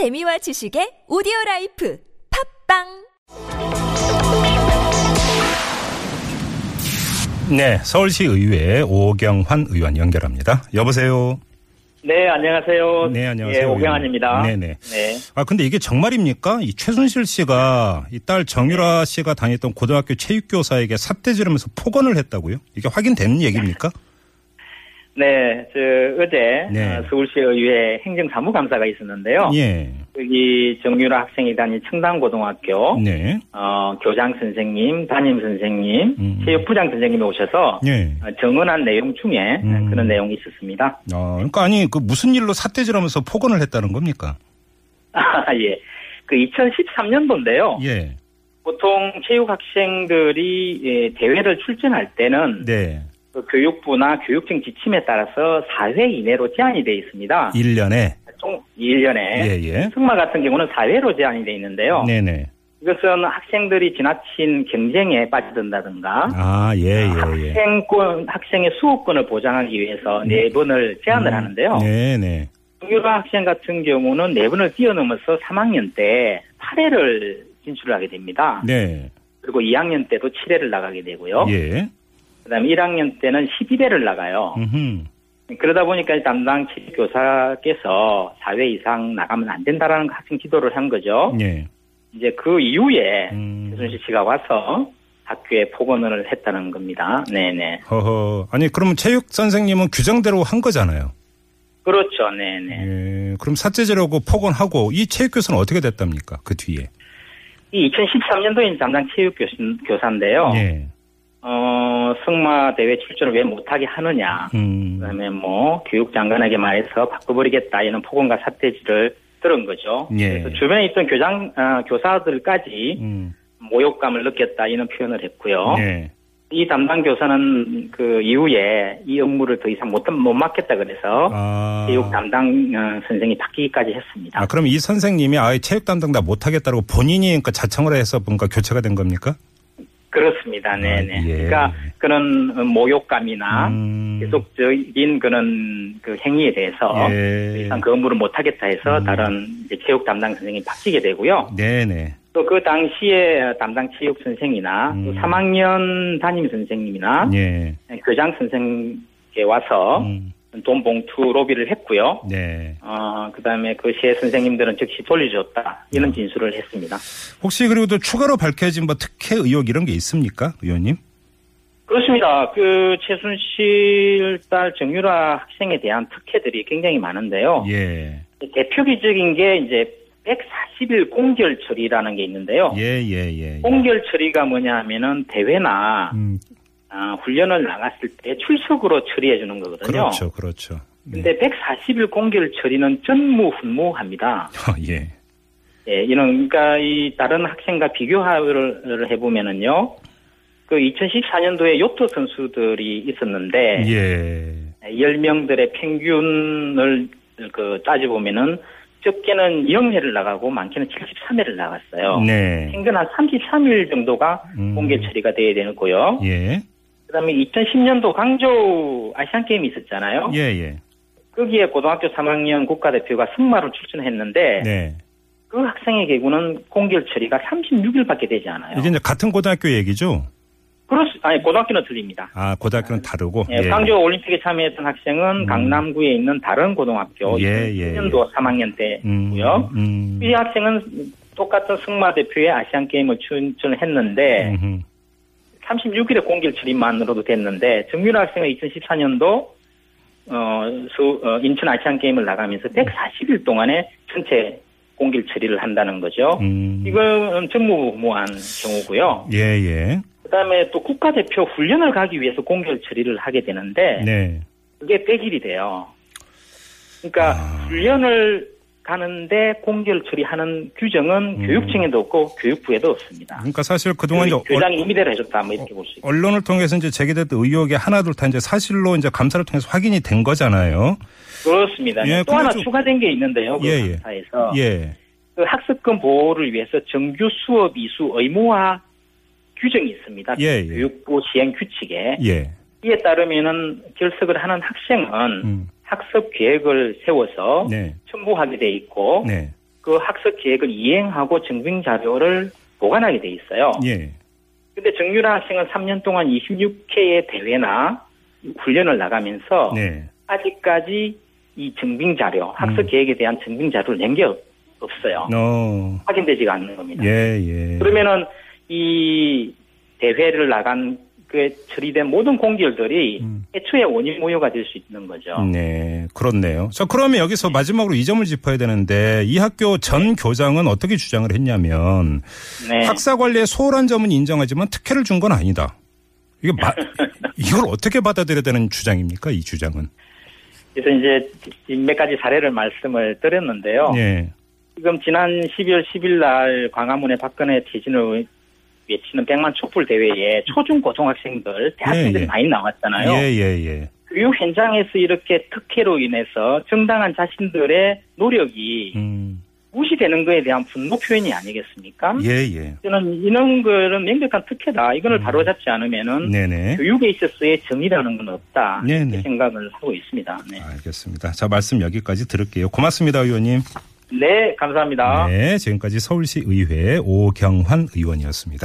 재미와 지식의 오디오 라이프 팟빵 네, 서울시 의회 오경환 의원 연결합니다. 여보세요. 네, 안녕하세요. 네, 안녕하세요. 예, 오경환입니다. 네네. 네. 아 근데 이게 정말입니까? 이 최순실 씨가 이 딸 정유라 씨가 다녔던 고등학교 체육교사에게 삿대질하면서 폭언을 했다고요? 이게 확인되는 얘기입니까? 네, 저 어제 네. 어, 서울시 의회 행정사무감사가 있었는데요. 예. 여기 정유라 학생이 다닌 청담고등학교 네. 어, 교장 선생님, 담임 선생님, 음. 체육부장 선생님이 오셔서 예. 어, 정언한 내용 중에 음. 그런 내용이 있었습니다. 아, 그러니까 아니 그 무슨 일로 삿대질하면서 폭언을 했다는 겁니까? 아, 예. 그 2013년도인데요. 예. 보통 체육 학생들이 예, 대회를 출전할 때는 네. 그 교육부나 교육청 지침에 따라서 4회 이내로 제한이 돼 있습니다. 1년에 총 1년에. 예, 예. 승마 같은 경우는 4회로 제한이 돼 있는데요. 네, 네. 이것은 학생들이 지나친 경쟁에 빠지든다든가 아, 예, 예, 예. 학생권, 학생의 수호권을 보장하기 위해서 네 번을 제한을 하는데요. 네, 네. 동유라 학생 같은 경우는 네 번을 뛰어넘어서 3학년 때 8회를 진출하게 됩니다. 네. 그리고 2학년 때도 7회를 나가게 되고요. 예. 그다음에 1학년 때는 11회를 나가요. 음흠. 그러다 보니까 담당 교사께서 4회 이상 나가면 안 된다라는 학생 지도를 한 거죠. 예. 이제 그 이후에 음. 최순실 씨가 와서 학교에 폭언을 했다는 겁니다. 네네. 허허. 아니, 그러면 체육 선생님은 규정대로 한 거잖아요. 그렇죠. 네네. 예. 그럼 삿제질하고 폭언하고 이 체육 교사는 어떻게 됐답니까? 그 뒤에. 이 2013년도에 담당 체육 교사인데요. 예. 어, 승마 대회 출전을 왜 못하게 하느냐. 음. 그다음에 뭐 교육 장관에게 말해서 바꿔버리겠다 이런 폭언과 사태질을 들은 거죠. 예. 그래서 주변에 있던 교장 어, 교사들까지 음. 모욕감을 느꼈다 이런 표현을 했고요. 예. 이 담당 교사는 그 이후에 이 업무를 더 이상 못, 못 맡겠다 그래서 아. 교육 담당 어, 선생이 바뀌기까지 했습니다. 아, 그럼 이 선생님이 아예 체육 담당 다 못하겠다고 본인이 그러니까 자청을 해서 뭔가 교체가 된 겁니까? 그렇습니다. 네네. 아, 예. 그러니까 그런 어, 모욕감이나 음. 계속적인 그런 그 행위에 대해서 더 예. 이상 그 업무를 못하겠다 해서 음. 다른 체육 담당 선생이 바뀌게 되고요. 네네. 또 그 당시에 담당 체육 선생이나 또 음. 3학년 담임 선생님이나 예. 교장 선생께 와서 음. 돈 봉투 로비를 했고요. 네. 어, 그 다음에 그 시의 선생님들은 즉시 돌려줬다. 음. 이런 진술을 했습니다. 혹시 그리고 또 추가로 밝혀진 뭐 특혜 의혹 이런 게 있습니까? 의원님? 그렇습니다. 그 최순실 딸 정유라 학생에 대한 특혜들이 굉장히 많은데요. 예. 대표기적인 게 이제 140일 공결 처리라는 게 있는데요. 예, 예, 예. 예. 공결 처리가 뭐냐 하면은 대회나 음, 아, 훈련을 나갔을 때 출석으로 처리해 주는 거거든요. 그렇죠, 그렇죠. 네. 근데 140일 공결 처리는 전무후무합니다. 예. 예, 이런 그러니까 이 다른 학생과 비교를 해보면은요. 그 2014년도에 요트 선수들이 있었는데 예. 10명들의 평균을 그 따져보면은 적게는 0회를 나가고 많게는 73회를 나갔어요. 네. 평균 한 33일 정도가 음. 공개 처리가 돼야 되고요. 예. 그다음에 2010년도 광저우 아시안 게임이 있었잖아요. 예, 예. 거기에 고등학교 3학년 국가대표가 승마로 출전했는데 네. 그 학생의 경우는 공결 처리가 36일밖에 되지 않아요. 이게 이제 같은 고등학교 얘기죠? 그렇 아니 고등학교는 틀립니다. 아, 고등학교는 다르고. 예, 광저우 올림픽에 참여했던 학생은 음. 강남구에 있는 다른 고등학교 예, 예, 2010년도 3학년 음, 때고요. 음. 이 학생은 똑같은 승마 대표의 아시안 게임을 출전했는데. 36일의 공길 처리만으로도 됐는데 정유라 학생은 2014년도 어, 수, 어, 인천 아시안 게임을 나가면서 140일 동안에 전체 공길 처리를 한다는 거죠. 음. 이건 전무후무한 경우고요. 예, 예. 그 다음에 또 국가대표 훈련을 가기 위해서 공결 처리를 하게 되는데 네. 그게 100일이 돼요. 그러니까 아. 훈련을 가는데 공결 처리하는 규정은 음. 교육청에도 없고 교육부에도 없습니다. 그러니까 사실 그동안 이제 교장이 임의대로 해줬다 뭐 이렇게 볼 수 있고. 언론을 통해서 이제 제기됐던 의혹이 하나둘 다 이제 사실로 이제 감사를 통해서 확인이 된 거잖아요. 그렇습니다. 예, 또 하나 좀- 추가된 게 있는데요. 그 예, 예. 감사에서 예. 그 학습권 보호를 위해서 정규 수업 이수 의무화 규정이 있습니다. 예, 예. 교육부 시행 규칙에 예. 이에 따르면은 결석을 하는 학생은 음. 학습 계획을 세워서 네. 첨부하게 돼 있고 네. 그 학습 계획을 이행하고 증빙 자료를 보관하게 돼 있어요. 예. 근데 정유라 학생은 3년 동안 26회의 대회나 훈련을 나가면서 네. 아직까지 이 증빙 자료, 학습 음. 계획에 대한 증빙 자료를 낸 게 없어요. 어. 확인되지가 않는 겁니다. 예, 예. 그러면은 이 대회를 나간 그 처리된 모든 공결들이 음. 애초에 원인 모여가 될 수 있는 거죠. 네, 그렇네요. 자, 그러면 여기서 마지막으로 이 점을 짚어야 되는데 이 학교 전 교장은 어떻게 주장을 했냐면 네. 학사 관리에 소홀한 점은 인정하지만 특혜를 준 건 아니다. 이게 마, 이걸 어떻게 받아들여야 되는 주장입니까? 이 주장은. 그래서 이제 몇 가지 사례를 말씀을 드렸는데요. 예. 지금 지난 12월 10일 날 광화문에 박근혜 퇴진을 외치는 100만 촛불 대회에 초중 고등학생들 대학생들이 예, 예. 많이 나왔잖아요. 예, 예, 예. 교육 현장에서 이렇게 특혜로 인해서 정당한 자신들의 노력이 음. 무시되는 것에 대한 분노 표현이 아니겠습니까? 예, 예. 저는 이런 거는 명백한 특혜다. 이거를 바로잡지 않으면은 네네. 교육에 있어서의 정의라는 건 없다. 네네. 이렇게 생각을 하고 있습니다. 네. 알겠습니다. 자, 말씀 여기까지 들을게요. 고맙습니다, 의원님. 네, 감사합니다. 네, 지금까지 서울시 의회 오경환 의원이었습니다.